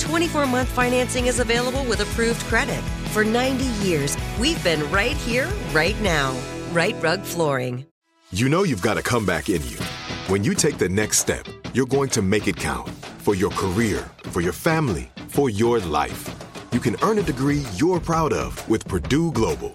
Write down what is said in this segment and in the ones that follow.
24 month financing is available with approved credit. For 90 years, we've been right here, right now. Rite Rug Flooring. You know you've got a comeback in you. When you take the next step, you're going to make it count for your career, for your family, for your life. You can earn a degree you're proud of with Purdue Global.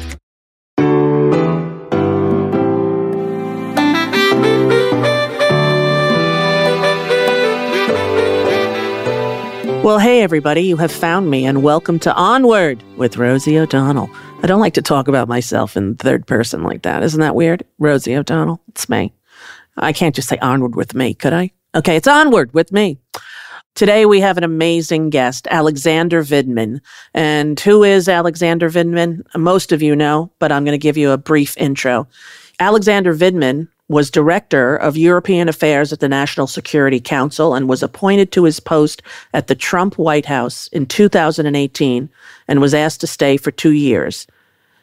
Well, hey, everybody, you have found me, and welcome to Onward with Rosie O'Donnell. I don't like to talk about myself in third person like that. Isn't that weird? Rosie O'Donnell, it's me. I can't just say onward with me, could I? Okay, it's onward with me. Today we have an amazing guest, Alexander Vindman. And who is Alexander Vindman? Most of you know, but I'm going to give you a brief intro. Alexander Vindman was director of European Affairs at the National Security Council and was appointed to his post at the Trump White House in 2018 and was asked to stay for two years.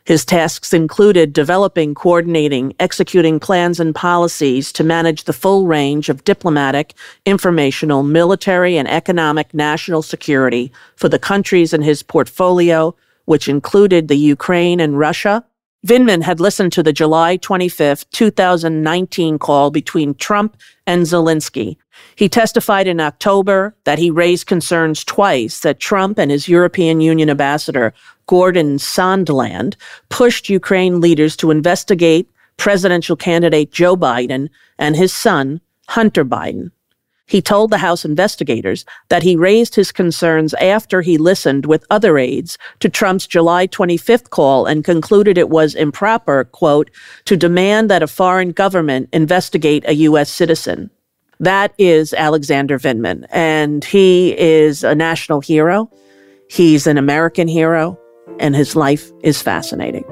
His tasks included developing, coordinating, executing plans and policies to manage the full range of diplomatic, informational, military, and economic national security for the countries in his portfolio, which included the Ukraine and Russia. Vindman had listened to the July 25th, 2019 call between Trump and Zelensky. He testified in October that he raised concerns twice that Trump and his European Union ambassador, Gordon Sondland, pushed Ukraine leaders to investigate presidential candidate Joe Biden and his son, Hunter Biden. He told the House investigators that he raised his concerns after he listened with other aides to Trump's July 25th call and concluded it was improper, quote, to demand that a foreign government investigate a U.S. citizen. That is Alexander Vindman, and he is a national hero. He's an American hero, and his life is fascinating.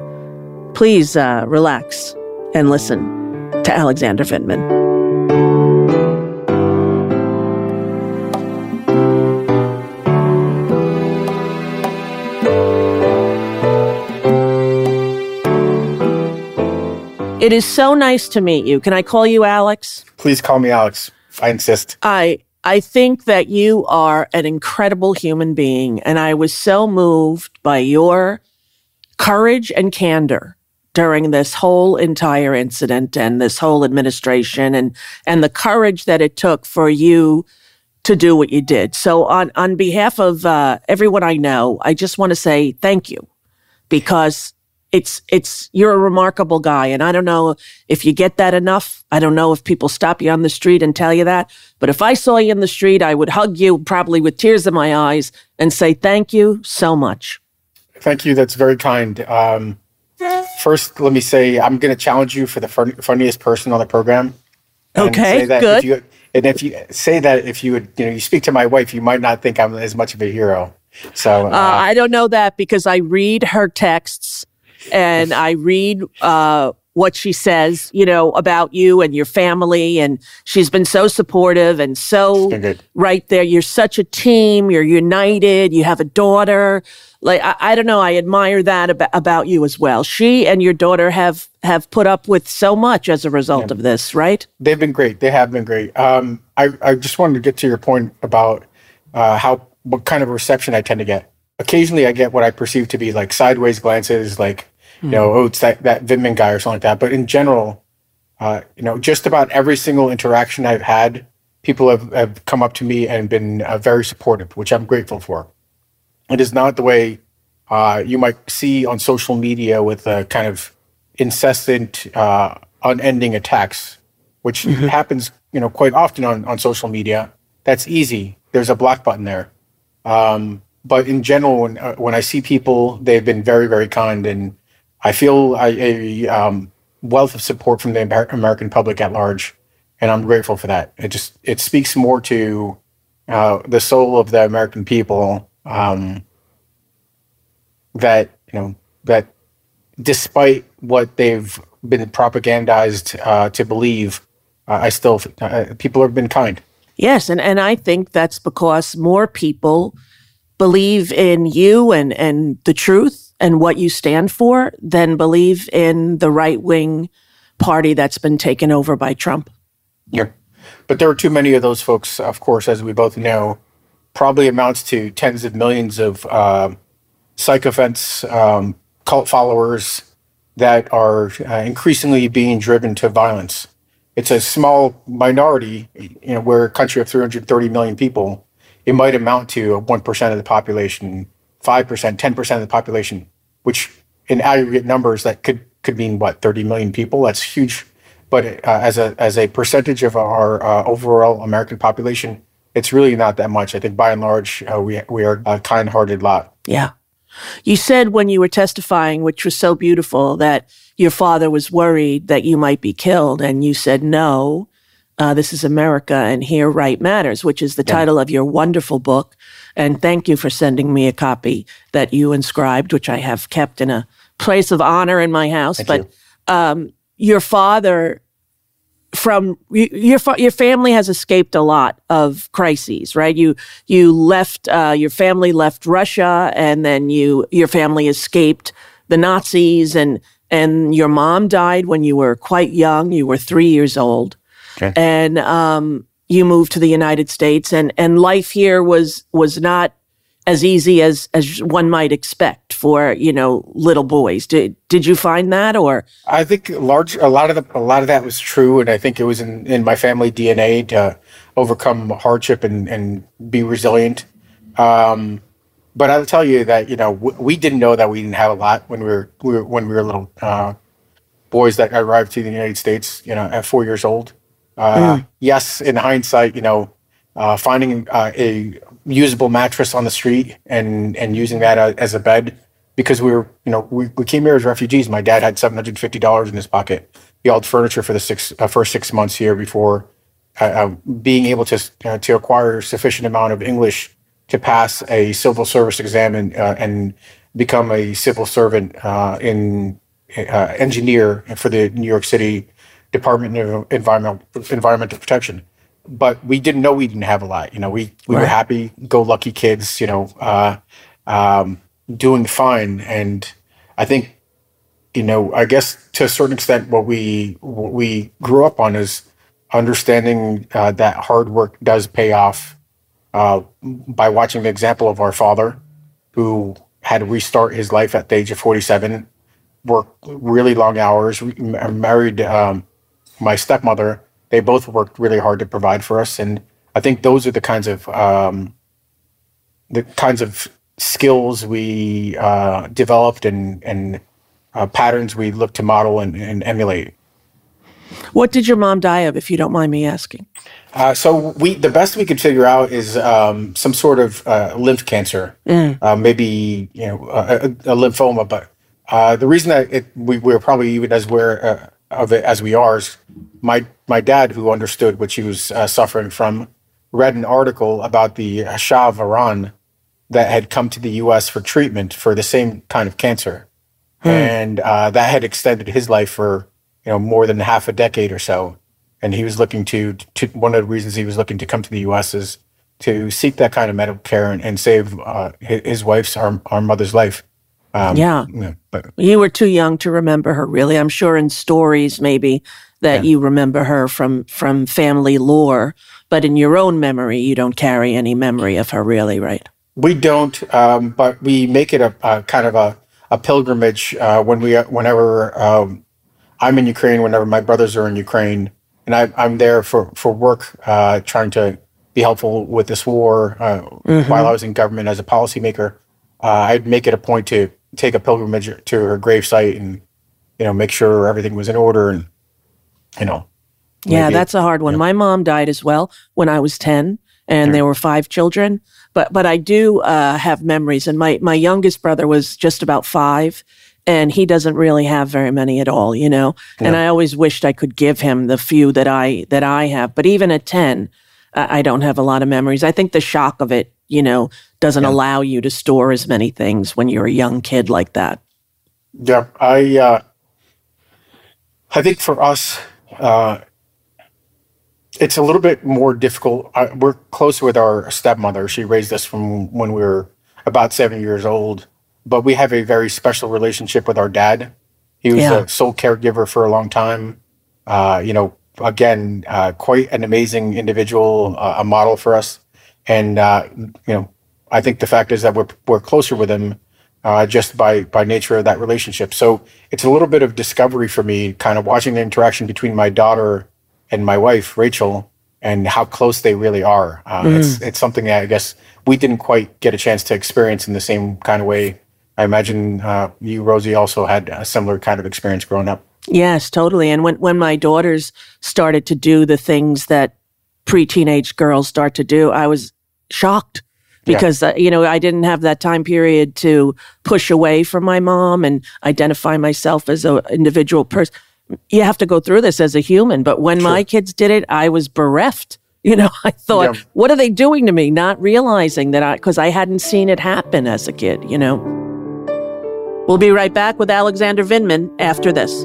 Please uh, relax and listen to Alexander Vindman. It is so nice to meet you. Can I call you Alex? Please call me Alex. I insist. I I think that you are an incredible human being and I was so moved by your courage and candor during this whole entire incident and this whole administration and and the courage that it took for you to do what you did. So on on behalf of uh, everyone I know, I just want to say thank you because it's it's you're a remarkable guy and i don't know if you get that enough i don't know if people stop you on the street and tell you that but if i saw you in the street i would hug you probably with tears in my eyes and say thank you so much Thank you. That's very kind. Um, first, let me say I'm going to challenge you for the fun- funniest person on the program. Okay, good. If you, and if you say that, if you would, you know, you speak to my wife, you might not think I'm as much of a hero. So, uh, uh, i don't know that because i read her texts and i read uh, what she says you know about you and your family. And she's been so supportive and so right there. You're such a team. You're united. You have a daughter. Like i, I don't know. I admire that about, about you as well. She and your daughter have have put up with so much as a result of this right? They've been great. They have been great. Um, I, I just wanted to get to your point about uh, how what kind of reception I tend to get. Occasionally, I get what I perceive to be like sideways glances, like you know, oh, it's that that Vindman guy or something like that. But in general, uh, you know, just about every single interaction I've had, people have, have come up to me and been uh, very supportive, which I'm grateful for. It is not the way uh, you might see on social media with a kind of incessant, uh, unending attacks, which happens, you know, quite often on, on social media. That's easy. There's a block button there. Um, but in general, when uh, when I see people, they've been very, very kind, and I feel a, a um, wealth of support from the American public at large, and I'm grateful for that. It just it speaks more to uh, the soul of the American people um, that you know that despite what they've been propagandized uh, to believe, uh, I still uh, people have been kind. Yes, and, and I think that's because more people believe in you and, and the truth and what you stand for than believe in the right wing party that's been taken over by Trump. Yeah. But there are too many of those folks, of course, as we both know, probably amounts to tens of millions of uh, sycophants, um, cult followers that are uh, increasingly being driven to violence. It's a small minority, you know, we're a country of 330 million people. It might amount to 1% of the population, 5%, 10% of the population, which in aggregate numbers, that could, could mean what, 30 million people? That's huge. But uh, as a as a percentage of our uh, overall American population, it's really not that much. I think by and large, uh, we we are a kind-hearted lot. Yeah. You said when you were testifying, which was so beautiful, that your father was worried that you might be killed. And you said, no, uh, this is America and here right matters, which is the title of your wonderful book. And thank you for sending me a copy that you inscribed, which I have kept in a place of honor in my house. but um, your father from your your family has escaped a lot of crises, right? You you left uh, your family left Russia, and then you your family escaped the Nazis, and and your mom died when you were quite young. You were three years old, and um, you moved to the United States, and and life here was was not as easy as as one might expect for you know little boys. Did did you find that or? I think large a lot of the a lot of that was true, and I think it was in, in my family DNA to overcome hardship and and be resilient. Um, but I'll tell you that you know w- we didn't know that we didn't have a lot when we were, we were when we were little uh, boys that arrived to the United States. You know, at four years old. Uh, Yes, in hindsight, you know, uh, finding uh, a usable mattress on the street and and using that uh, as a bed because we were you know we, we came here as refugees. My dad had seven hundred fifty dollars in his pocket. He hauled furniture for the six uh, first six months here before being able to uh, to acquire sufficient amount of English to pass a civil service exam and uh, and become a civil servant uh, in uh, engineer for the New York City Department of Environmental Environmental Protection but we didn't know we didn't have a lot. You know, we we were happy go lucky kids. You know, uh, um, doing fine, and I think you know, I guess to a certain extent, what we what we grew up on is understanding uh, that hard work does pay off. Uh, by watching the example of our father, who had to restart his life at the age of forty-seven, worked really long hours, married um, my stepmother, they both worked really hard to provide for us, and I think those are the kinds of um, the kinds of skills we uh, developed and and uh, patterns we look to model and, and emulate. What did your mom die of, if you don't mind me asking? Uh, so we the best we could figure out is um, some sort of uh, lymph cancer, uh, maybe you know a, a lymphoma. But uh, the reason that it, we we're probably even as uh, of it as we are my my dad, who understood what she was uh, suffering from, read an article about the Shah of Iran that had come to the U.S. for treatment for the same kind of cancer, and uh, that had extended his life for you know more than half a decade or so. And he was looking to, to one of the reasons he was looking to come to the U.S. is to seek that kind of medical care and, and save uh, his, his wife's our, our mother's life. Um, Yeah. yeah, but You were too young to remember her, really. I'm sure in stories, maybe that you remember her from from family lore, but in your own memory, you don't carry any memory of her, really, right? We don't, um, but we make it a, a kind of a, a pilgrimage uh, when we whenever um, I'm in Ukraine, whenever my brothers are in Ukraine, and I, I'm there for for work, uh, trying to be helpful with this war. Uh, Mm-hmm. While I was in government as a policymaker, uh, I'd make it a point to take a pilgrimage to her gravesite and you know make sure everything was in order and you know. Yeah, that's a hard one. My mom died as well when I was 10 and there were five children. But but I do uh, have memories and my my youngest brother was just about 5 and he doesn't really have very many at all, you know. And I always wished I could give him the few that I that I have. But even at 10, I don't have a lot of memories. I think the shock of it, you know, doesn't allow you to store as many things when you're a young kid like that. Yeah, I uh, I think for us, uh, it's a little bit more difficult. I, we're close with our stepmother. She raised us from when we were about seven years old, but we have a very special relationship with our dad. He was Yeah. a sole caregiver for a long time. Uh, you know, again, uh, quite an amazing individual, uh, a model for us. And uh, you know, I think the fact is that we're we're closer with him uh, just by by nature of that relationship. So it's a little bit of discovery for me, kind of watching the interaction between my daughter and my wife Rachel, and how close they really are. Uh, It's it's something that I guess we didn't quite get a chance to experience in the same kind of way. I imagine uh, you, Rosie, also had a similar kind of experience growing up. Yes, totally. And when, when my daughters started to do the things that pre-teenage girls start to do, I was shocked because, uh, you know, I didn't have that time period to push away from my mom and identify myself as an individual person. You have to go through this as a human. But when my kids did it, I was bereft. You know, I thought, Yeah. what are they doing to me? Not realizing that I, because I hadn't seen it happen as a kid, you know. We'll be right back with Alexander Vindman after this.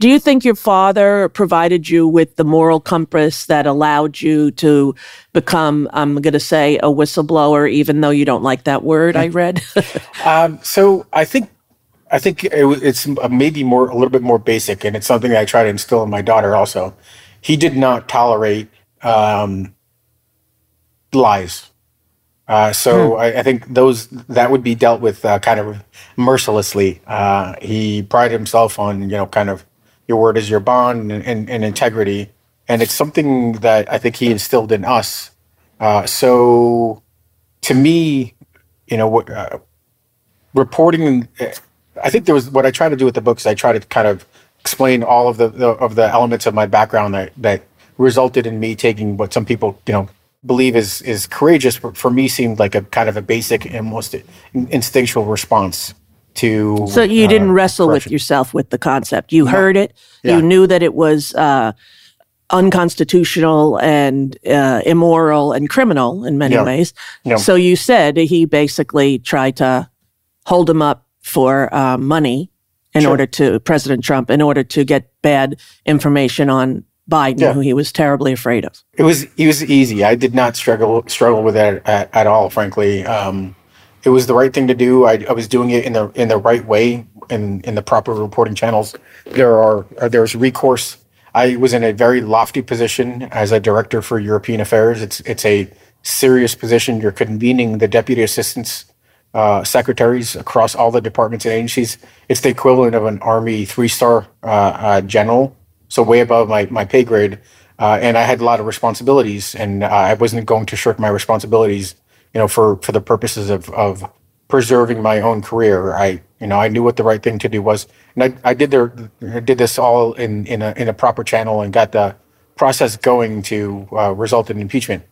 Do you think your father provided you with the moral compass that allowed you to become, I'm going to say, a whistleblower, even though you don't like that word I read? Um, so I think I think it, it's maybe more a little bit more basic, and it's something that I try to instill in my daughter also. He did not tolerate um, lies. Uh, so I, I think those that would be dealt with uh, kind of mercilessly. Uh, he prided himself on you know kind of your word is your bond and, and, and integrity, and it's something that I think he instilled in us. Uh, so to me, you know, uh, reporting. uh, I think there was what I try to do with the books. I try to kind of explain all of the, the of the elements of my background that that resulted in me taking what some people you know believe is is courageous, but for me seemed like a kind of a basic, and most instinctual response. To. So you uh, didn't wrestle with yourself with the concept. You No. heard it. Yeah. You knew that it was uh, unconstitutional and uh, immoral and criminal in many Yeah. ways. Yeah. So you said he basically tried to hold him up for uh, money in Sure. order to President Trump in order to get bad information on Biden, Yeah. who he was terribly afraid of. It was it was easy. I did not struggle struggle with that at, at all. Frankly, um, it was the right thing to do. I, I was doing it in the in the right way in in the proper reporting channels. There are uh, there's recourse. I was in a very lofty position as a director for European affairs. It's it's a serious position. You're convening the deputy assistants uh, secretaries across all the departments and agencies. It's the equivalent of an Army three star uh, uh, general, so way above my, my pay grade. Uh, and I had a lot of responsibilities, and uh, I wasn't going to shirk my responsibilities, you know, for, for the purposes of, of preserving my own career. I, you know, I knew what the right thing to do was, and I, I did their, I did this all in, in a, in a proper channel and got the process going to uh, result in impeachment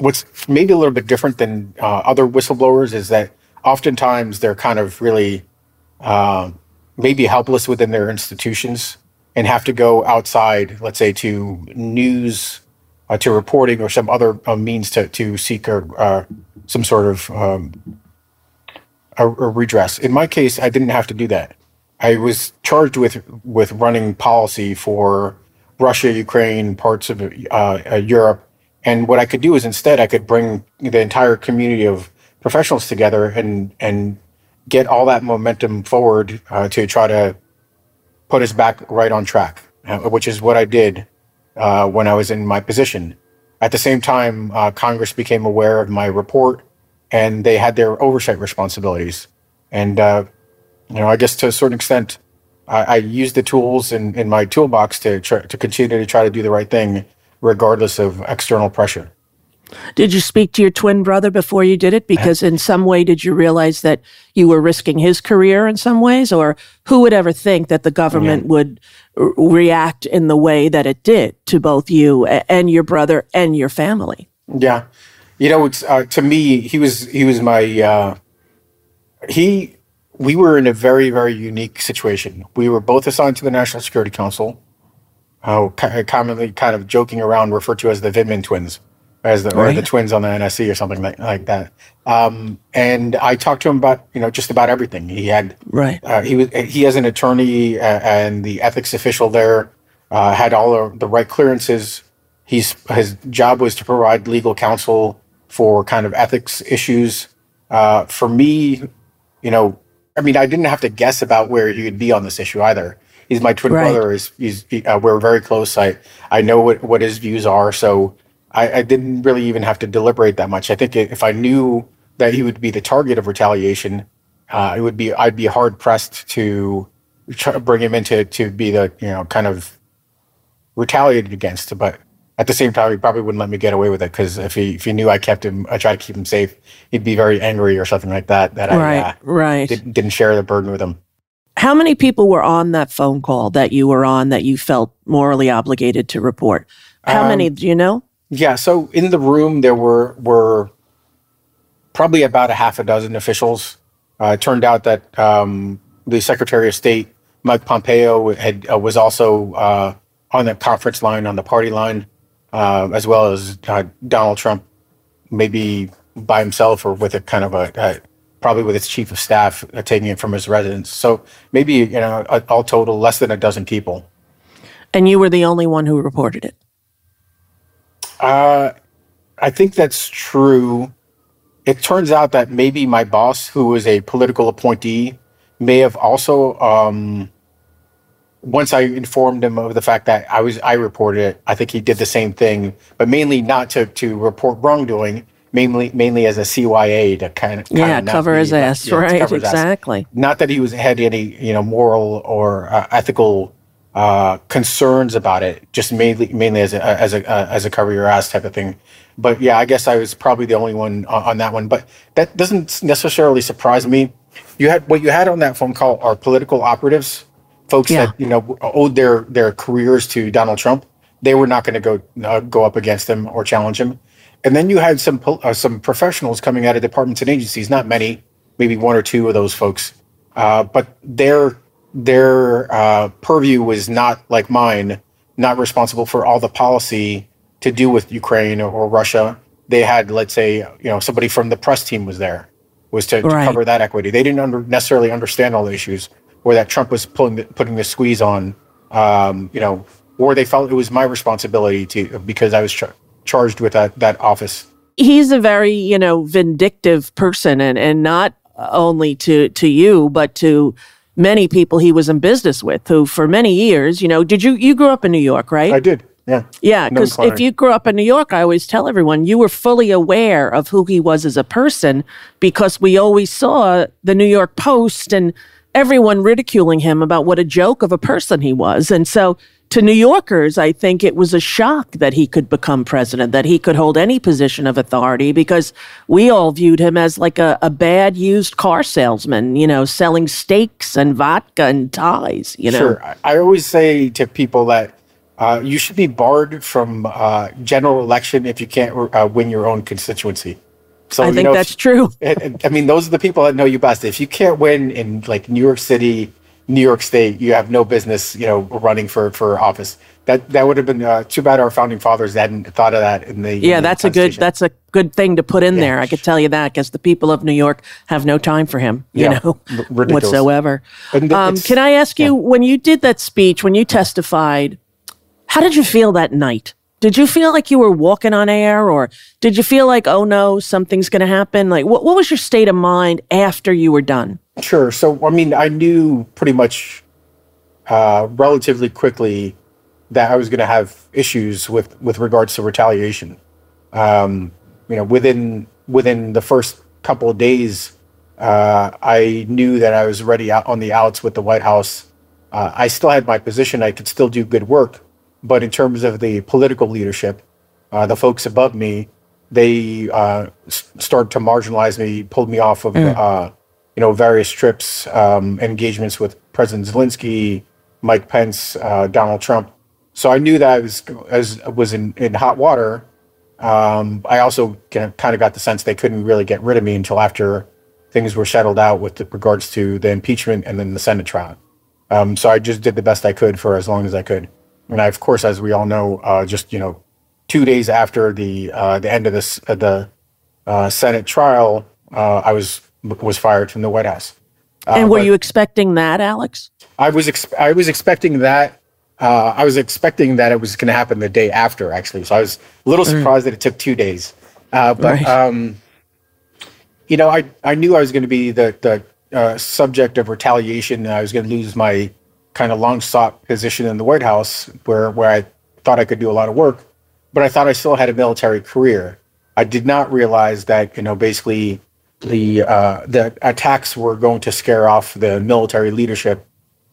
what's maybe a little bit different than uh, other whistleblowers is that oftentimes they're kind of really um, maybe helpless within their institutions and have to go outside, let's say, to news, uh, to reporting, or some other uh, means to to seek a, uh, some sort of um, a, a redress. In my case, I didn't have to do that. I was charged with with running policy for Russia, Ukraine, parts of uh, uh, Europe, and what I could do is instead I could bring the entire community of professionals together and and get all that momentum forward to try to put us back right on track, which is what I did uh, when I was in my position. At the same time, uh, Congress became aware of my report, and they had their oversight responsibilities. And uh, you know, I guess to a certain extent, I, I used the tools in, in my toolbox to to continue to try to do the right thing, regardless of external pressure. Did you speak to your twin brother before you did it? Because in some way, did you realize that you were risking his career in some ways? Or who would ever think that the government would r- react in the way that it did to both you and your brother and your family? Yeah, you know, it's uh, to me, he was he was my uh, he. We were in a very very unique situation. We were both assigned to the National Security Council, uh, commonly kind of joking around referred to as the Vindman twins, as the or the twins on the NSC or something like like that. Um, and I talked to him about you know just about everything. He had Right. uh, he was he as an attorney uh, and the ethics official there uh, had all the, the right clearances. He's his job was to provide legal counsel for kind of ethics issues. Uh, for me, you know, I mean, I didn't have to guess about where he would be on this issue either. He's my twin Right. brother. He's, he's uh, we're very close. I I know what what his views are, so I, I didn't really even have to deliberate that much. I think if I knew that he would be the target of retaliation, uh, it would be I'd be hard pressed to bring him into to be the you know kind of retaliated against. But at the same time, he probably wouldn't let me get away with it because if he if he knew I kept him, I tried to keep him safe, he'd be very angry or something like that. That I Right, uh, right. didn't, didn't share the burden with him. How many people were on that phone call that you were on that you felt morally obligated to report? How Um, many do you know? Yeah, so in the room there were were probably about a half a dozen officials. Uh, it turned out that um, the Secretary of State Mike Pompeo had uh, was also uh, on the conference line on the party line, uh, as well as uh, Donald Trump, maybe by himself or with a kind of a uh, probably with his chief of staff taking it from his residence. So maybe you know all total less than a dozen people. And you were the only one who reported it. Uh, I think that's true. It turns out that maybe my boss, who was a political appointee, may have also, um, once I informed him of the fact that I was, I reported it. I think he did the same thing, but mainly not to to report wrongdoing, mainly mainly as a CYA to kind of kind Yeah, of cover be- his ass, yeah, right, cover his ass. exactly. Not that he was had any you know moral or uh, ethical uh, concerns about it, just mainly mainly as a as a uh, as a cover your ass type of thing. But yeah, I guess I was probably the only one on, on that one. But that doesn't necessarily surprise me. You had what you had on that phone call are political operatives, folks Yeah. that you know owed their their careers to Donald Trump. They were not going to go uh, go up against him or challenge him. And then you had some uh, some professionals coming out of departments and agencies, not many, maybe one or two of those folks uh, but their their uh, purview was not like mine, not responsible for all the policy to do with Ukraine or, or Russia. They had, let's say, you know, somebody from the press team was there, was to, Right. to cover that equity. They didn't under, necessarily understand all the issues, or that Trump was pulling the, putting the squeeze on, um, you know, or they felt it was my responsibility to because I was char- charged with that that office. he's a very you know vindictive person and and not only to to you but to many people he was in business with who for many years you know did you you grew up in new york right? I did, yeah, yeah because if you grew up in new york i always tell everyone you were fully aware of who he was as a person because we always saw the new york post and everyone ridiculing him about what a joke of a person he was. And so to New Yorkers, I think it was a shock that he could become president, that he could hold any position of authority because we all viewed him as like a, a bad used car salesman, you know, selling steaks and vodka and ties, you know. Sure. I, always say to people that uh, you should be barred from uh, general election if you can't uh, win your own constituency. So I you think know, if- that's true. and- and, I mean, those are the people that know you best. If you can't win in like New York City, New York State, you have no business, you know, running for for office. That that would have been uh, too bad. Our founding fathers hadn't thought of that in the Yeah, in the that's a good that's a good thing to put in there. I could tell you that because the people of New York have no time for him, you Yeah, know, r- whatsoever. Um, can I ask you when you did that speech, when you testified, how did you feel that night? Did you feel like you were walking on air, or did you feel like, oh no, something's going to happen? Like, what what was your state of mind after you were done? Sure. So, I mean, I knew pretty much uh, relatively quickly that I was going to have issues with with regards to retaliation. Um, you know, within within the first couple of days, uh, I knew that I was already out on the outs with the White House. Uh, I still had my position; I could still do good work, but in terms of the political leadership, uh, the folks above me, they uh, s- started to marginalize me, pulled me off of uh, you know various trips, um, engagements with President Zelensky, Mike Pence, uh, Donald Trump. So I knew that I was as was in, in hot water. Um, I also kind of got the sense they couldn't really get rid of me until after things were settled out with regards to the impeachment and then the Senate trial. Um, so I just did the best I could for as long as I could. And I, of course, as we all know, uh, just you know, two days after the uh, the end of this uh, the Senate trial, uh, I was was fired from the White House. Uh, and were you expecting that, Alex? I was ex- I was expecting that. Uh, I was expecting that it was going to happen the day after, actually. So I was a little surprised that it took two days. Uh, but Right. um, you know, I I knew I was going to be the the uh, subject of retaliation. I was going to lose my kind of long sought position in the White House, where where I thought I could do a lot of work, but I thought I still had a military career. I did not realize that you know basically the uh, the attacks were going to scare off the military leadership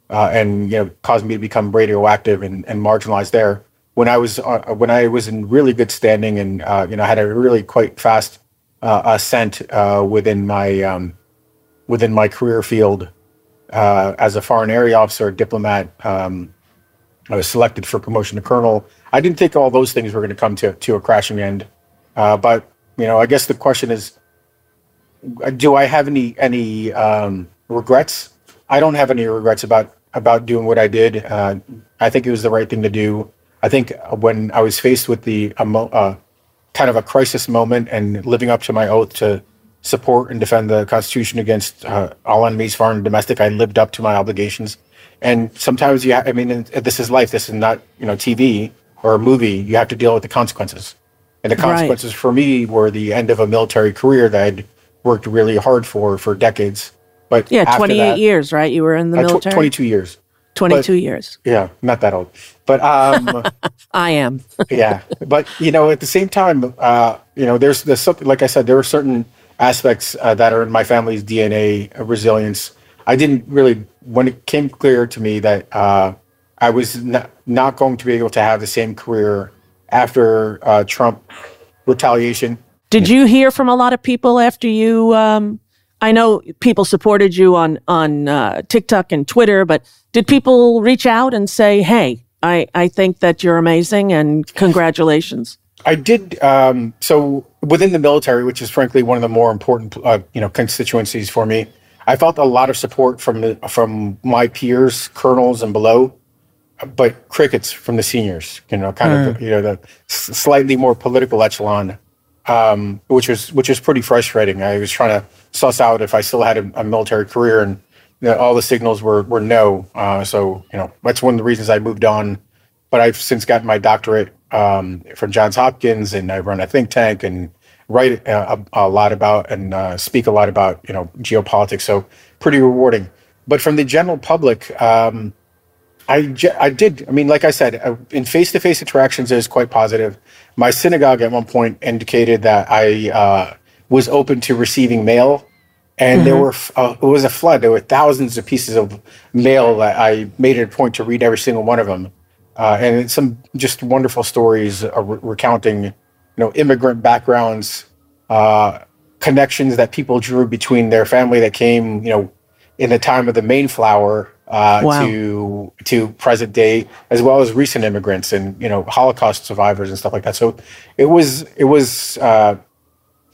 uh, and you know caused me to become radioactive and, and marginalized there. When I was uh, when I was in really good standing and uh, you know had a really quite fast uh, ascent uh, within my um, within my career field as a foreign area officer, diplomat. Um, I was selected for promotion to colonel. I didn't think all those things were going to come to to a crashing end, but you know I guess the question is do I have any any um, regrets? I don't have any regrets about about doing what I did. Uh, I think it was the right thing to do. I think when I was faced with the uh, kind of a crisis moment and living up to my oath to support and defend the Constitution against uh, all enemies, foreign and domestic, I lived up to my obligations. And sometimes you, ha- I mean, this is life. This is not you know TV or a movie. You have to deal with the consequences. And the Right. consequences for me were the end of a military career that I'd worked really hard for for decades. But Yeah, after 28 that- years, right? You were in the uh, tw- military? 22 years. 22 but- years. Yeah, not that old. But um, I am. yeah, but you know, at the same time, uh, you know, there's there's something like I said, there are certain aspects uh, that are in my family's DNA, uh, resilience. I didn't really when it came clear to me that uh, I was not, not going to be able to have the same career after uh, Trump retaliation. Did you hear from a lot of people after you? Um, I know people supported you on on uh, TikTok and Twitter, but did people reach out and say, "Hey, I I think that you're amazing and congratulations"? I did. Um, so within the military, which is frankly one of the more important, uh, you know, constituencies for me, I felt a lot of support from the from my peers, colonels and below, but crickets from the seniors. You know, kind mm. of you know the slightly more political echelon, um, which was which was pretty frustrating. I was trying to suss out if I still had a, a military career, and you know, all the signals were were no. Uh, so you know that's one of the reasons I moved on. But I've since gotten my doctorate um, from Johns Hopkins, and I run a think tank and write a, a lot about and uh, speak a lot about you know geopolitics. So pretty rewarding. But from the general public, um, I I did. I mean, like I said, uh, in face to face interactions, it was quite positive. My synagogue at one point indicated that I uh, was open to receiving mail. And mm-hmm. there were, uh, it was a flood. There were thousands of pieces of mail that I made it a point to read every single one of them. Uh, and some just wonderful stories uh, re- recounting you know, immigrant backgrounds, uh, connections that people drew between their family that came, you know, in the time of the Mayflower uh, wow. to to present day, as well as recent immigrants and you know Holocaust survivors and stuff like that. So it was it was uh,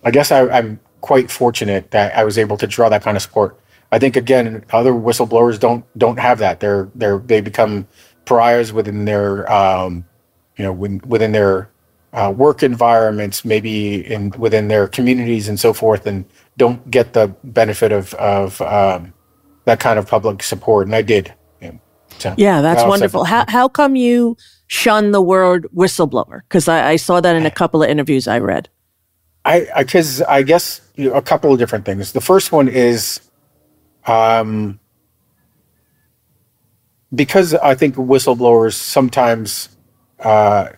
I guess I, I'm quite fortunate that I was able to draw that kind of support. I think again, other whistleblowers don't don't have that. They're they're they become pariahs within their um, you know within, within their uh, work environments, maybe in within their communities and so forth, and don't get the benefit of of um, that kind of public support. And I did. So yeah, that's wonderful. How how come you shun the word whistleblower? Because I, I, saw that in a couple of interviews I read. I because I, I, guess you know, a couple of different things. The first one is, um, because I think whistleblowers sometimes uh,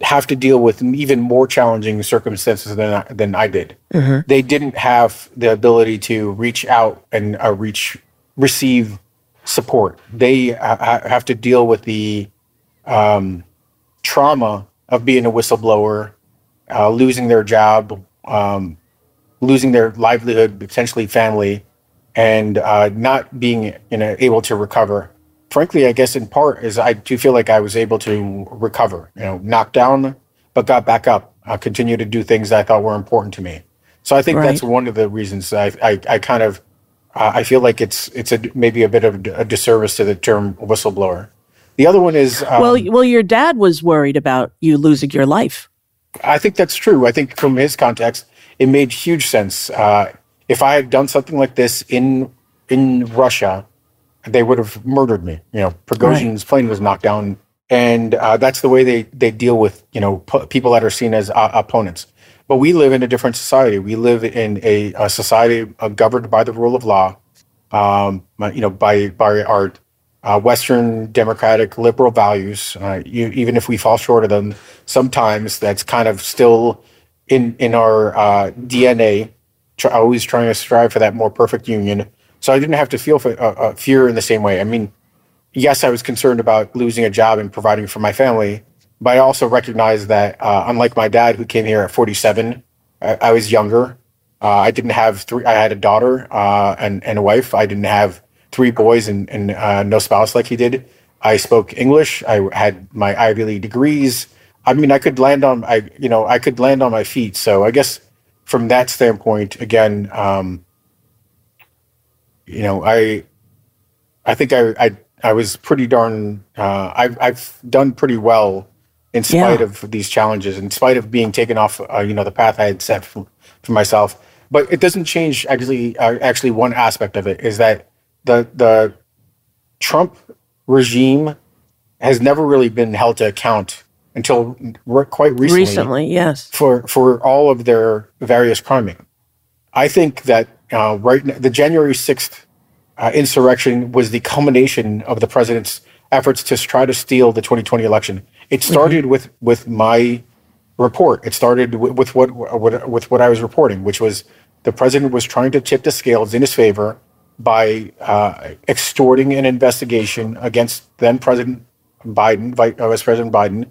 have to deal with even more challenging circumstances than I, than I did. Mm-hmm. They didn't have the ability to reach out and uh, reach receive support. They ha- have to deal with the um, trauma of being a whistleblower, uh, losing their job, um, losing their livelihood, potentially family, and uh, not being you know able to recover frankly, I guess in part is I do feel like I was able to recover, you know, knocked down, but got back up, uh, continue to do things that I thought were important to me. So I think right. that's one of the reasons I, I, I kind of, uh, I feel like it's, it's a, maybe a bit of a disservice to the term whistleblower. The other one is, um, well, well, your dad was worried about you losing your life. I think that's true. I think from his context, it made huge sense. Uh, if I had done something like this in in Russia, they would have murdered me. You know, Prigozhin's right. plane was knocked down, and uh, that's the way they they deal with you know p- people that are seen as uh, opponents. But we live in a different society. We live in a, a society uh, governed by the rule of law. Um, you know, by by our uh, Western democratic liberal values. Uh, you, even if we fall short of them, sometimes that's kind of still in in our uh, DNA. Try, always trying to strive for that more perfect union so I didn't have to feel for, uh, uh, fear in the same way. I mean, yes, I was concerned about losing a job and providing for my family, but I also recognize that uh, unlike my dad, who came here at 47, I, I was younger. Uh, I didn't have three. I had a daughter uh, and and a wife. I didn't have three boys and and uh, no spouse like he did. I spoke English. I had my Ivy League degrees. I mean, I could land on I you know I could land on my feet. So I guess from that standpoint, again. Um, you know, I I think I I, I was pretty darn uh, I've I've done pretty well in spite yeah. of these challenges, in spite of being taken off uh, you know the path I had set for, for myself. But it doesn't change actually uh, actually one aspect of it is that the the Trump regime has never really been held to account until re- quite recently. Recently, yes. For for all of their various criming. I think that uh, right the January 6th uh, insurrection was the culmination of the president's efforts to try to steal the 2020 election. It mm-hmm. started mm-hmm. with with my report. It started with, with what, what with what I was reporting, which was the president was trying to tip the scales in his favor by uh, extorting an investigation against then President Biden, Vice President Biden,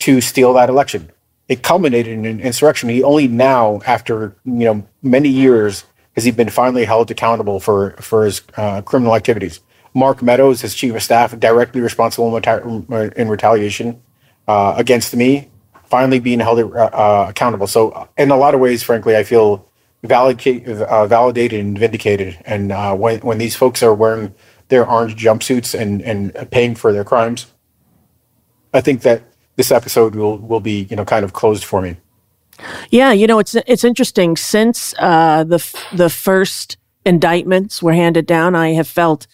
to steal that election. It culminated in an insurrection. He only now, after you know many years, has he been finally held accountable for for his uh, criminal activities. Mark Meadows, his chief of staff, directly responsible in, in retaliation uh, against me, finally being held uh, uh, accountable. So, in a lot of ways, frankly, I feel validate, uh, validated and vindicated. And uh, when when these folks are wearing their orange jumpsuits and and paying for their crimes, I think that this episode will will be you know kind of closed for me. Yeah, you know it's it's interesting since uh, the the first indictments were handed down. I have felt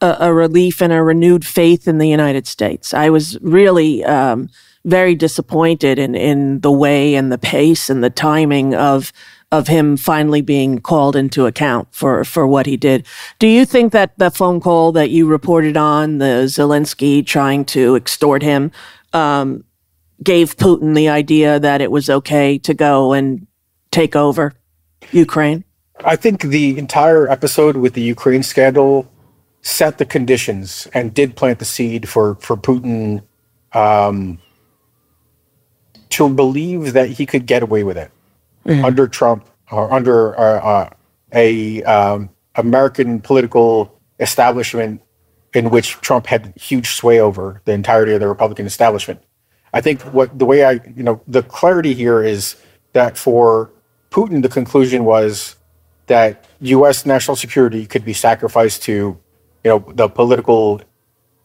a, a, relief and a renewed faith in the United States. I was really um, very disappointed in in the way and the pace and the timing of of him finally being called into account for for what he did. Do you think that the phone call that you reported on, the Zelensky trying to extort him, um, gave Putin the idea that it was okay to go and take over Ukraine? I think the entire episode with the Ukraine scandal set the conditions and did plant the seed for for Putin um, to believe that he could get away with it mm-hmm. under Trump or under uh, uh, a um, American political establishment in which Trump had huge sway over the entirety of the Republican establishment. I think what the way I you know the clarity here is that for Putin the conclusion was that U.S. national security could be sacrificed to, you know, the political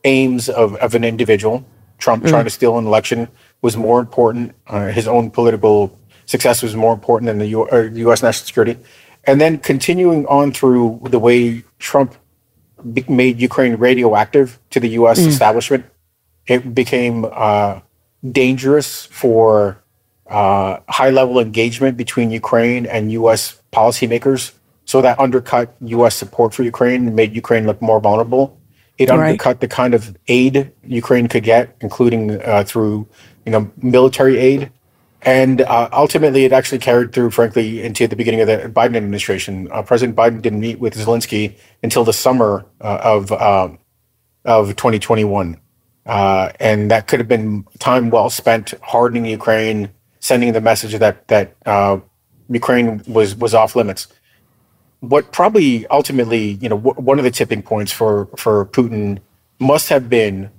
aims of, of an individual. Trump mm. trying to steal an election was more important. Uh, his own political success was more important than the U- U.S. National security. And then continuing on through the way Trump be- made Ukraine radioactive to the U.S. Mm. establishment, it became uh, dangerous for uh, high level engagement between Ukraine and U.S. policymakers. So that undercut U.S. support for Ukraine and made Ukraine look more vulnerable. It right. undercut the kind of aid Ukraine could get, including uh, through you know military aid, and uh, ultimately it actually carried through, frankly, into the beginning of the Biden administration. Uh, President Biden didn't meet with Zelensky until the summer uh, of um, of 2021. Uh, and that could have been time well spent hardening Ukraine, sending the message that that uh, Ukraine was was off limits. What probably ultimately, you know, w- one of the tipping points for for Putin must have been,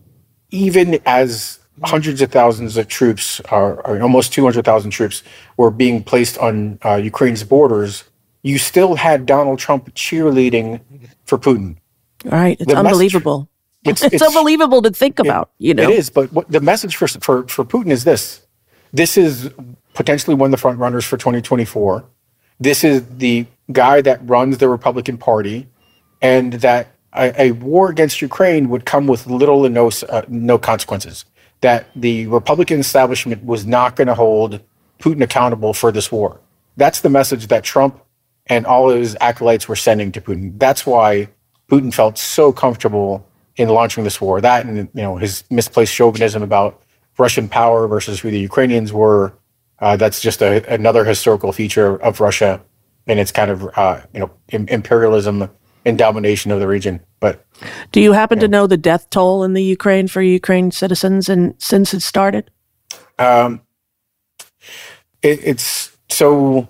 even as hundreds of thousands of troops, or, or almost two hundred thousand troops, were being placed on uh, Ukraine's borders. You still had Donald Trump cheerleading for Putin. Right, it's the unbelievable. It's, it's, it's, unbelievable to think about. It, you know, it is. But what, the message for, for for Putin is this: this is potentially one of the front runners for 2024. This is the guy that runs the Republican Party, and that a, a war against Ukraine would come with little or no uh, no consequences. That the Republican establishment was not going to hold Putin accountable for this war. That's the message that Trump and all his acolytes were sending to Putin. That's why Putin felt so comfortable in launching this war. That and you know his misplaced chauvinism about Russian power versus who the Ukrainians were. Uh, that's just a, another historical feature of Russia and its kind of uh, you know imperialism and domination of the region. But do you happen to know the death toll in the Ukraine for Ukraine citizens and since it started? Um, it, it's so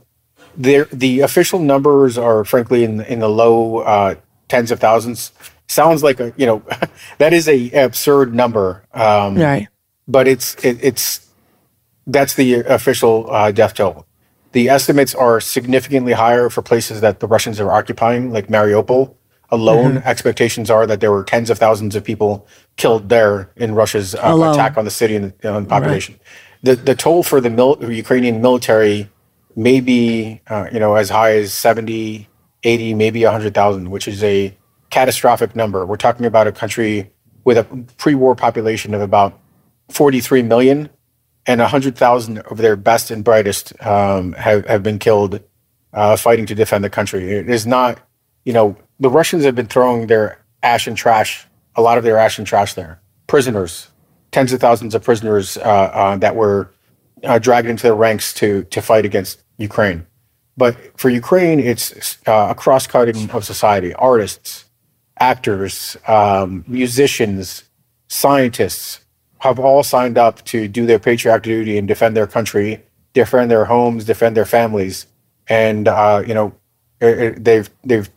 the the official numbers are frankly in in the low uh, tens of thousands sounds like a you know that is a absurd number um, right but it's it, it's that's the official uh, death toll the estimates are significantly higher for places that the russians are occupying like mariupol alone mm-hmm. expectations are that there were tens of thousands of people killed there in russia's uh, attack on the city and the, the population right. the the toll for the mil- ukrainian military may be uh, you know as high as 70 80 maybe 100000 which is a catastrophic number. We're talking about a country with a pre-war population of about 43 million, and 100,000 of their best and brightest um, have, have been killed uh, fighting to defend the country. It is not, you know, the Russians have been throwing their ash and trash, a lot of their ash and trash there. Prisoners, tens of thousands of prisoners uh, uh, that were uh, dragged into the ranks to to fight against Ukraine. But for Ukraine, it's uh, a cross-cutting of society. Artists, actors, um, musicians, scientists have all signed up to do their patriotic duty and defend their country, defend their homes, defend their families, and uh, you know it, it, they've they've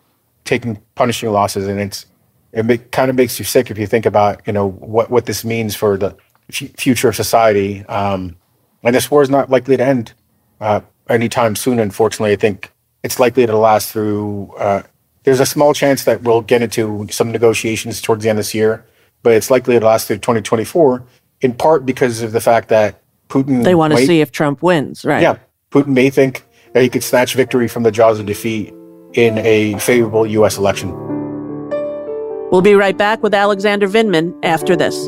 taken punishing losses, and it's it make, kind of makes you sick if you think about you know what what this means for the f- future of society. Um, and this war is not likely to end uh, anytime soon. Unfortunately, I think it's likely to last through. Uh, there's a small chance that we'll get into some negotiations towards the end of this year, but it's likely to last through 2024. In part because of the fact that Putin. They want to might- see if Trump wins, right? Yeah, Putin may think that he could snatch victory from the jaws of defeat in a favorable U.S. election. We'll be right back with Alexander Vindman after this.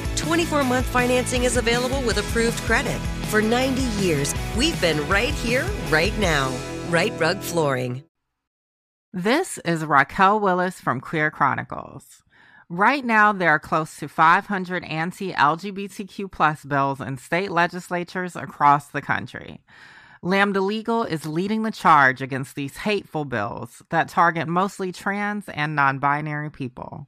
24 month financing is available with approved credit. For 90 years, we've been right here, right now. Rite Rug Flooring. This is Raquel Willis from Queer Chronicles. Right now, there are close to 500 anti LGBTQ plus bills in state legislatures across the country. Lambda Legal is leading the charge against these hateful bills that target mostly trans and non binary people.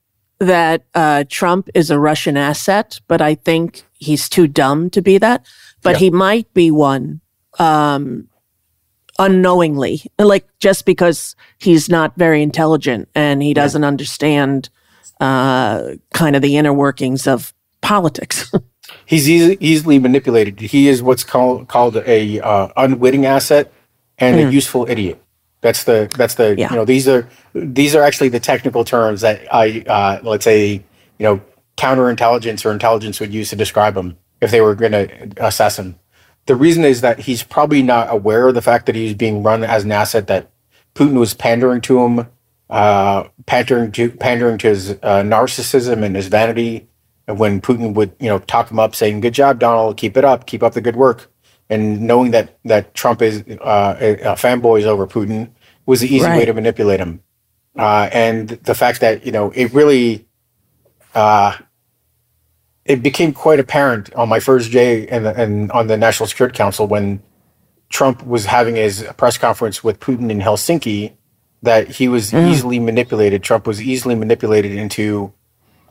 that uh, Trump is a Russian asset, but I think he's too dumb to be that. But Yeah. he might be one um, unknowingly, like just because he's not very intelligent and he doesn't understand uh, kind of the inner workings of politics. He's easy, easily manipulated. He is what's called called a uh, unwitting asset and a useful idiot. That's the that's the Yeah. you know these are these are actually the technical terms that I uh, let's say you know counterintelligence or intelligence would use to describe him if they were going to assess him. The reason is that he's probably not aware of the fact that he's being run as an asset that Putin was pandering to him, uh, pandering to pandering to his uh, narcissism and his vanity. And when Putin would you know talk him up, saying "Good job, Donald, keep it up, keep up the good work," and knowing that that Trump is uh, a, fanboys over Putin was the easy way to manipulate him. Uh, and the fact that you know it really uh, it became quite apparent on my first day and and on the National Security Council when Trump was having his press conference with Putin in Helsinki that he was easily manipulated. Trump was easily manipulated into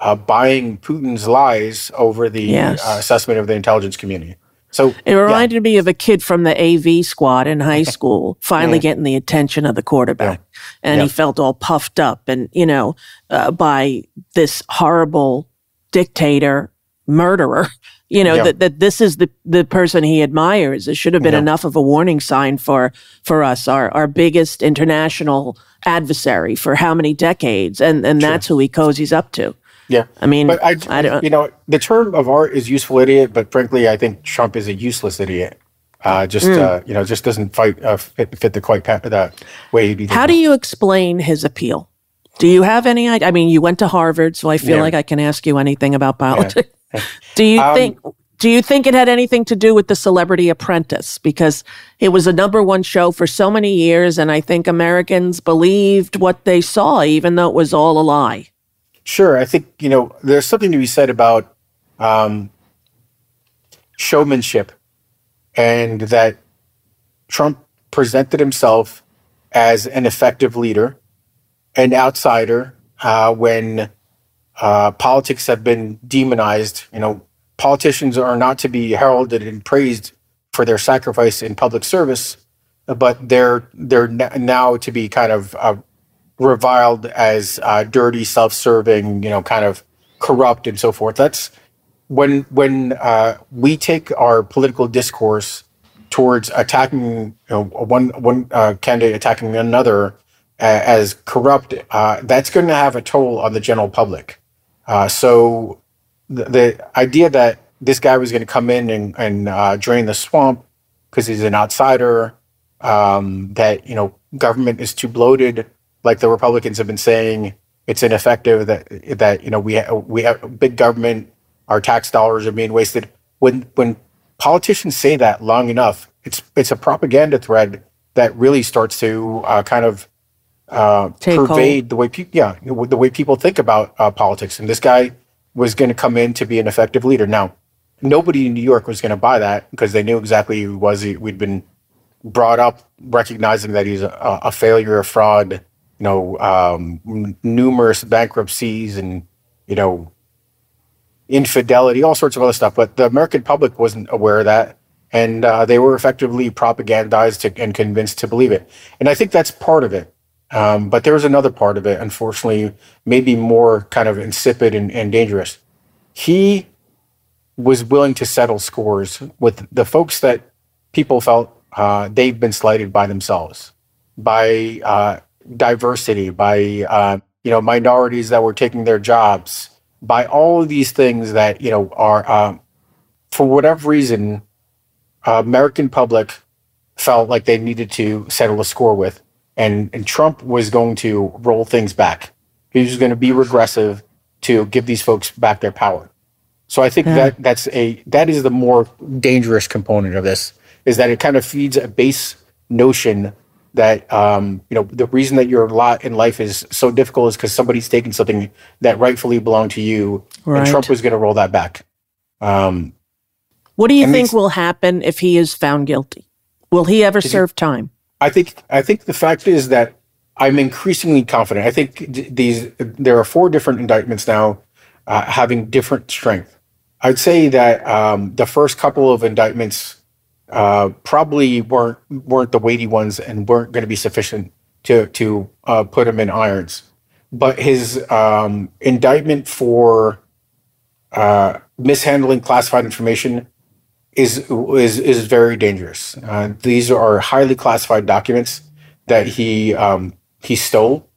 uh, buying Putin's lies over the Yes. uh, assessment of the intelligence community. So It reminded me of a kid from the AV squad in high school finally getting the attention of the quarterback. And Yeah. he felt all puffed up and, you know, uh, by this horrible dictator, murderer, you know, Yeah. that, that this is the, the person he admires. It should have been Yeah. enough of a warning sign for, for us, our, our biggest international adversary for how many decades. And, and that's who he cozies up to. Yeah, I mean, but I, I don't- you know, the term of art is useful idiot, but frankly, I think Trump is a useless idiot. Uh, just Hmm. uh, you know, just doesn't fight uh, fit, fit the quite the way he'd be. How do you explain his appeal? Do you have any idea? I mean, you went to Harvard, so I feel Yeah. like I can ask you anything about politics. do you Um, think do you think it had anything to do with the Celebrity Apprentice? Because it was a number one show for so many years, and I think Americans believed what they saw, even though it was all a lie. Sure, I think you know there's something to be said about um, showmanship, and that Trump presented himself as an effective leader, an outsider uh, when uh, politics have been demonized. You know, politicians are not to be heralded and praised for their sacrifice in public service. but they're they're now to be kind of uh, reviled as uh, dirty, self-serving, you know, kind of corrupt and so forth. That's when when uh, we take our political discourse towards attacking you know, one one uh, candidate attacking another uh, as corrupt. Uh, that's going to have a toll on the general public. Uh, so the, the, idea that this guy was going to come in and, and drain the swamp because he's an outsider, um, that you know government is too bloated like the Republicans have been saying, it's ineffective. That that you know we ha- we have big government, our tax dollars are being wasted. When when politicians say that long enough, it's it's a propaganda thread that really starts to uh, kind of uh, pervade the way people yeah the way people think about uh, politics. And this guy was going to come in to be an effective leader. Now, nobody in New York was going to buy that because they knew exactly who he was. We'd been brought up recognizing that he's a, a failure, a fraud, you know, um, numerous bankruptcies and, you know, infidelity, all sorts of other stuff. But the American public wasn't aware of that. And uh, they were effectively propagandized to, and convinced to believe it. And I think that's part of it. Um, but there was another part of it, unfortunately, maybe more kind of insipid and, and dangerous. He was willing to settle scores with the folks that people felt uh, they've been slighted by themselves, by uh, diversity, by uh, you know minorities that were taking their jobs, by all of these things that you know are um, for whatever reason, uh, American public felt like they needed to settle a score with, and and Trump was going to roll things back. He was going to be regressive to give these folks back their power. So I think yeah. that that's a that is the more dangerous component of this is that it kind of feeds a base notion that um, you know the reason that your lot in life is so difficult is because somebody's taking something that rightfully belonged to you, right. and Trump was going to roll that back. Um, what do you think will happen if he is found guilty? Will he ever serve time? I think. I think the fact is that I'm increasingly confident. I think these there are four different indictments now, uh, having different strength. I'd say that um, the first couple of indictments uh, probably weren't weren't the weighty ones and weren't going to be sufficient to to uh, put him in irons. But his um, indictment for uh, mishandling classified information is is is very dangerous. Uh, these are highly classified documents that he um, he stole,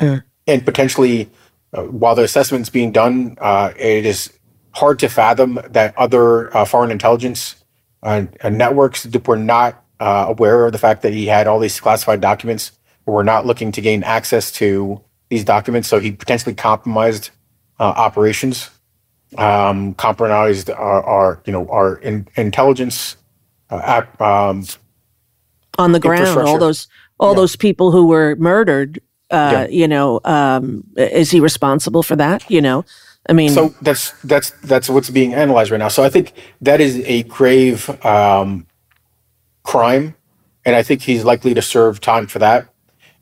mm. and potentially, uh, while the assessment's being done, uh, it is hard to fathom that other foreign intelligence uh, networks that were not uh, aware of the fact that he had all these classified documents or were not looking to gain access to these documents. So he potentially compromised uh, operations, um, compromised our, our, you know our in, intelligence uh, um, on the ground. All those all yeah. those people who were murdered. Uh, yeah. You know, um, is he responsible for that? You know, I mean, so that's that's that's what's being analyzed right now. So I think that is a grave um, crime, and I think he's likely to serve time for that.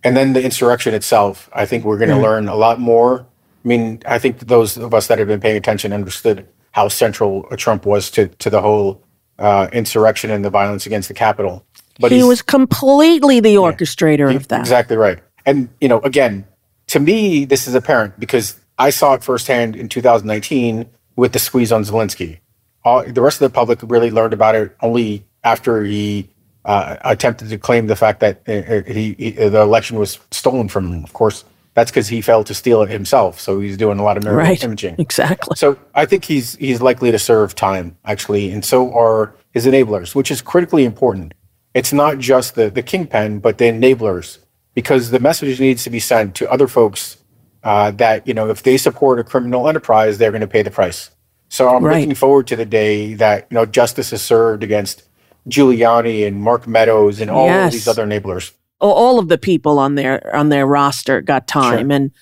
And then the insurrection itself, I think we're going to mm-hmm. learn a lot more. I mean, I think those of us that have been paying attention understood how central Trump was to to the whole uh, insurrection and the violence against the Capitol. But he was completely the orchestrator yeah, of that. Exactly right. And you know, again, to me, this is apparent because I saw it firsthand in 2019 with the squeeze on Zelensky. All, the rest of the public really learned about it only after he uh, attempted to claim the fact that uh, he, he, the election was stolen from him. Of course, that's because he failed to steal it himself. So he's doing a lot of mirror right. imaging. Exactly. So I think he's he's likely to serve time actually, and so are his enablers, which is critically important. It's not just the the kingpin, but the enablers, because the message needs to be sent to other folks uh, that you know if they support a criminal enterprise, they're going to pay the price. So I'm right. looking forward to the day that you know justice is served against Giuliani and Mark Meadows and all yes. of these other enablers. All of the people on their on their roster got time, sure. and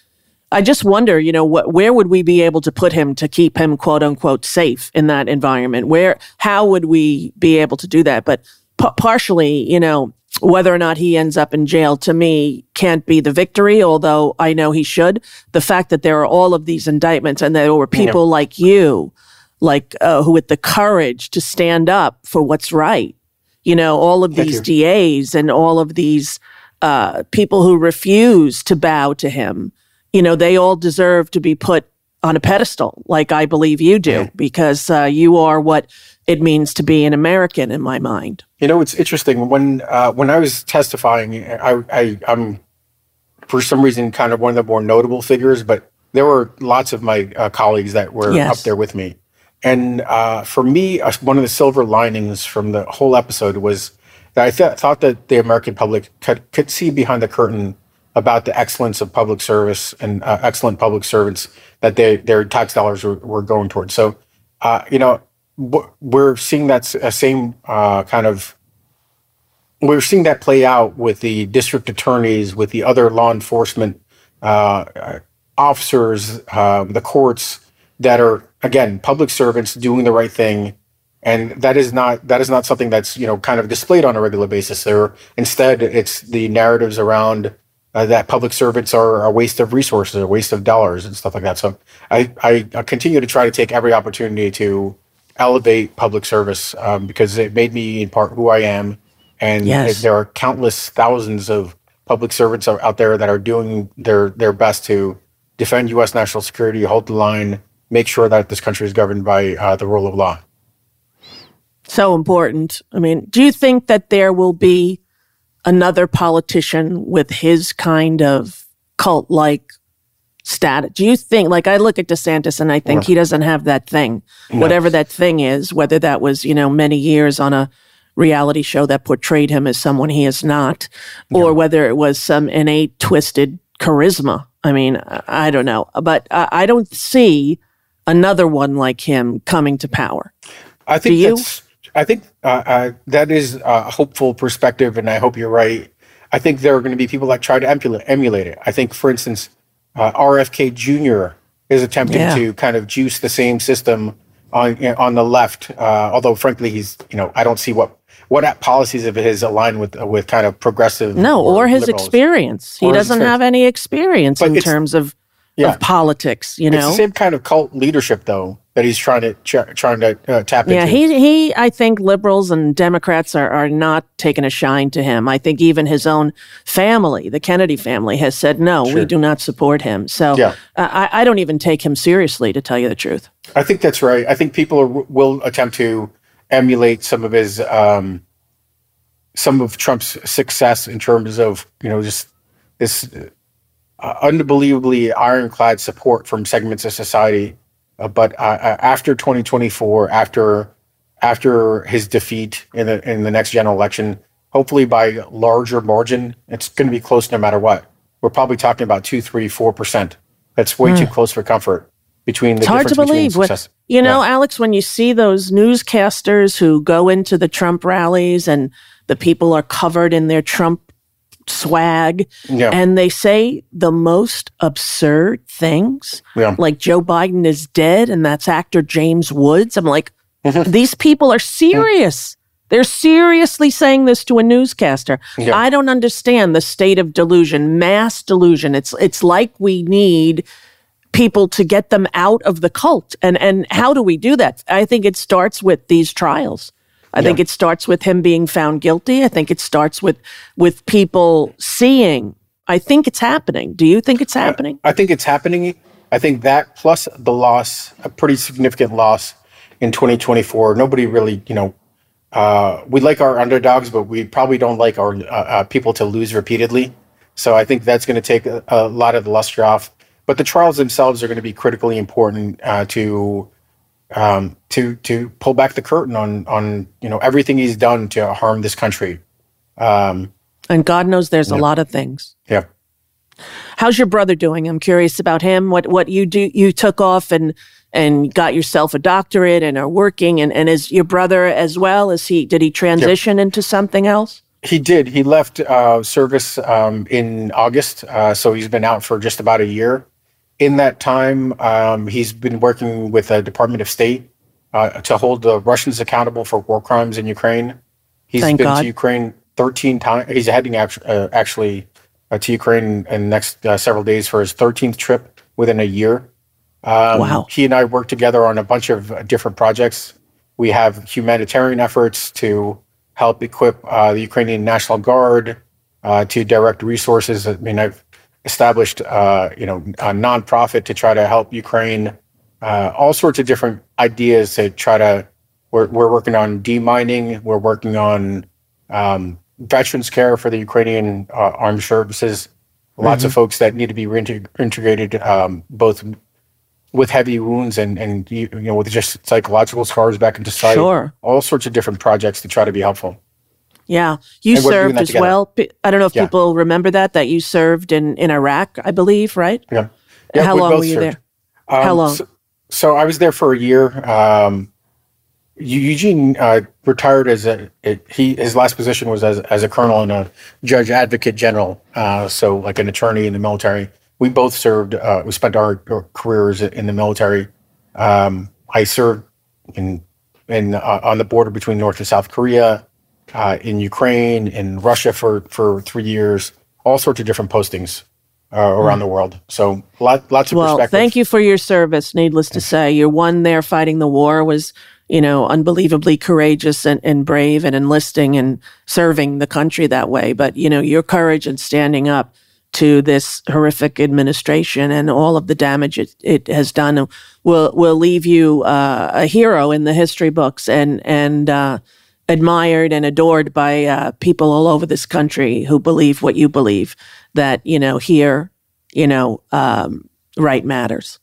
I just wonder, you know, what where would we be able to put him to keep him quote unquote safe in that environment? Where how would we be able to do that? But p- partially, you know, whether or not he ends up in jail to me can't be the victory, although I know he should. The fact that there are all of these indictments and there were people yeah. like you, like uh, who with the courage to stand up for what's right, You know, all of Thank these you. DAs and all of these uh, people who refuse to bow to him, you know, they all deserve to be put on a pedestal, like I believe you do, because uh, you are what it means to be an American in my mind. You know, it's interesting when uh, when I was testifying, I, I I'm for some reason kind of one of the more notable figures, but there were lots of my uh, colleagues that were Yes. up there with me. And uh, for me, uh, one of the silver linings from the whole episode was that I th- thought that the American public could, could see behind the curtain about the excellence of public service and uh, excellent public servants that they, their tax dollars were, were going towards. So, uh, you know, we're seeing that uh, same uh, kind of we're seeing that play out with the district attorneys, with the other law enforcement uh, uh, officers, uh, the courts that are again public servants doing the right thing, and that is not that is not something that's you know kind of displayed on a regular basis. There, instead, it's the narratives around uh, that public servants are a waste of resources, a waste of dollars, and stuff like that. So I, I continue to try to take every opportunity to elevate public service um, because it made me in part who I am. And Yes. there are countless thousands of public servants out there that are doing their, their best to defend U.S. national security, hold the line, make sure that this country is governed by uh, the rule of law. So important. I mean, do you think that there will be another politician with his kind of cult like status? Do you think, like, I look at DeSantis and I think he doesn't have that thing, whatever that thing is, whether that was, you know, many years on a reality show that portrayed him as someone he is not, or whether it was some innate twisted charisma. I mean, I don't know, but I, I don't see another one like him coming to power. I think Do you? that's. I think uh, uh, that is a hopeful perspective, and I hope you're right. I think there are going to be people that try to emulate, emulate it. I think, for instance, uh, RFK Jr. is attempting Yeah. to kind of juice the same system on you know, on the left. Uh, although, frankly, he's you know I don't see what what policies of his align with with kind of progressive. No, or, his liberals. experience. He Or doesn't experience. have any experience But in terms of, Yeah. of politics, you know, It's the same kind of cult leadership, though, that he's trying to try, trying to uh, tap Yeah, into. Yeah, he, he, I think liberals and Democrats are, are not taking a shine to him. I think even his own family, the Kennedy family, has said, no, we do not support him. So Yeah. uh, I, I don't even take him seriously, to tell you the truth. I think that's right. I think people are, will attempt to emulate some of his, um, some of Trump's success in terms of you know just this uh, unbelievably ironclad support from segments of society. Uh, but uh, uh, after 2024, after after his defeat in the in the next general election, hopefully by larger margin, it's going to be close no matter what. We're probably talking about two, three, four percent. That's way too close for comfort between the It's hard to believe. What, you know, Yeah. Alex, when you see those newscasters who go into the Trump rallies and the people are covered in their Trump swag Yeah. and they say the most absurd things, Yeah. like Joe Biden is dead and that's actor James Woods. I'm like, Mm-hmm. these people are serious. They're seriously saying this to a newscaster. Yeah. I don't understand the state of delusion, mass delusion. It's it's like we need people to get them out of the cult. And and how do we do that? I think it starts with these trials. I think it starts with him being found guilty. I think it starts with with people seeing. I think it's happening. Do you think it's happening? I think it's happening. I think that plus the loss, a pretty significant loss in 2024. Nobody really, you know, uh, we like our underdogs, but we probably don't like our uh, uh, people to lose repeatedly. So I think that's going to take a, a lot of the luster off. But the trials themselves are going to be critically important uh, to um, to to pull back the curtain on on you know everything he's done to harm this country. Um, And God knows there's a lot of things. yeah. How's your brother doing? I'm curious about him. What what you do you took off and and got yourself a doctorate and are working and, and is your brother as well? Is he did he transition into something else? He did. He left uh, service um, in August, uh, so he's been out for just about a year. In that time, um, he's been working with the Department of State uh, to hold the Russians accountable for war crimes in Ukraine. He's Thank been God. to Ukraine 13 times. He's heading act- uh, actually uh, to Ukraine in the next uh, several days for his 13th trip within a year. Um, Wow. He and I work together on a bunch of uh, different projects. We have humanitarian efforts to help equip uh, the Ukrainian National Guard, uh, to direct resources. I mean, I've established, uh, you know, a nonprofit to try to help Ukraine. Uh, all sorts of different ideas to try to. We're we're working on demining. We're working on um, veterans care for the Ukrainian uh, armed services. Lots Mm-hmm. of folks that need to be reintegrated, um, both with heavy wounds and and you you know with just psychological scars back into society. Sure. All sorts of different projects to try to be helpful. Yeah, you And we're doing served as together. well. I don't know if Yeah. people remember that that you served in in Iraq, I believe, right? Yeah. How we long were you served. there? How Um, long? So, so I was there for a year. Um, Eugene uh, retired as a it, he his last position was as as a colonel and a judge advocate general. Uh, so like an attorney in the military. We both served. Uh, we spent our, our careers in the military. Um, I served in in uh, on the border between North and South Korea, uh, in Ukraine, in Russia for for three years. All sorts of different postings uh, around the world. So lot, lots of. Well, perspective. thank you for your service. Needless to say, your one there fighting the war was, you know, unbelievably courageous and, and brave and enlisting and serving the country that way. But, you know, your courage in standing up to this horrific administration and all of the damage it, it has done will will leave you uh, a hero in the history books and and uh, admired and adored by uh, people all over this country who believe what you believe that you know here you know um, right matters.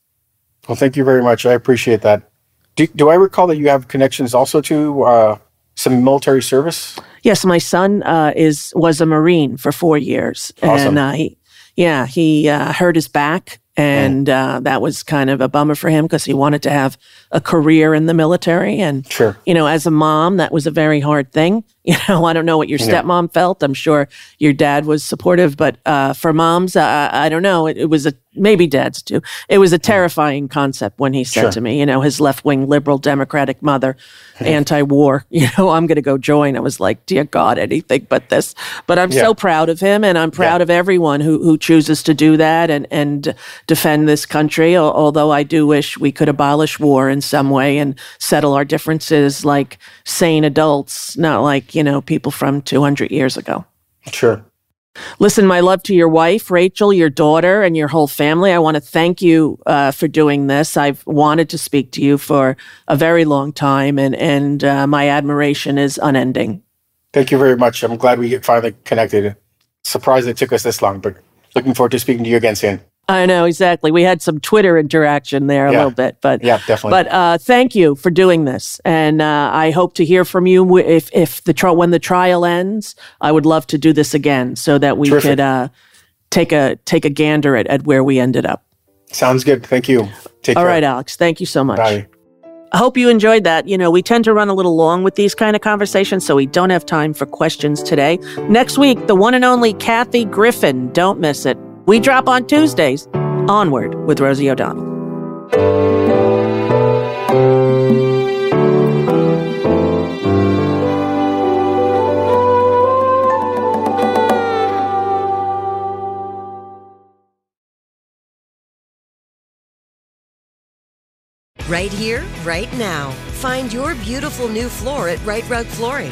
Well, thank you very much. I appreciate that. Do, do I recall that you have connections also to uh, some military service? Yes, my son uh, is was a Marine for four years, Awesome. and uh, he, yeah, he uh, hurt his back, and uh, that was kind of a bummer for him because he wanted to have a career in the military, and Sure. you know, as a mom, that was a very hard thing. You know, I don't know what your Yeah. stepmom felt. I'm sure your dad was supportive, but uh, for moms, uh, I don't know. It, it was a maybe dads too. It was a terrifying concept when he said Sure. to me, you know, his left wing liberal democratic mother, anti war. You know, I'm going to go join. I was like, dear God, anything but this. But I'm Yeah. so proud of him, and I'm proud of everyone who who chooses to do that and and defend this country. Although I do wish we could abolish war in some way and settle our differences like sane adults, not like you know people from 200 years ago. Sure. Listen, my love to your wife, Rachel, your daughter, and your whole family. I want to thank you uh, for doing this. I've wanted to speak to you for a very long time, and and uh, my admiration is unending. Thank you very much. I'm glad we finally connected. Surprised it took us this long, but looking forward to speaking to you again soon. I know exactly. We had some Twitter interaction there a Yeah. little bit, but Yeah, definitely. But uh, thank you for doing this, and uh, I hope to hear from you if if the tri- when the trial ends. I would love to do this again so that we Terrific. could uh, take a take a gander at, at where we ended up. Sounds good. Thank you. Take All care. right, Alex. Thank you so much. Bye. I hope you enjoyed that. You know, we tend to run a little long with these kind of conversations, so we don't have time for questions today. Next week, the one and only Kathy Griffin. Don't miss it. We drop on Tuesdays. Onward with Rosie O'Donnell. Right here, right now. Find your beautiful new floor at Rite Rug Flooring.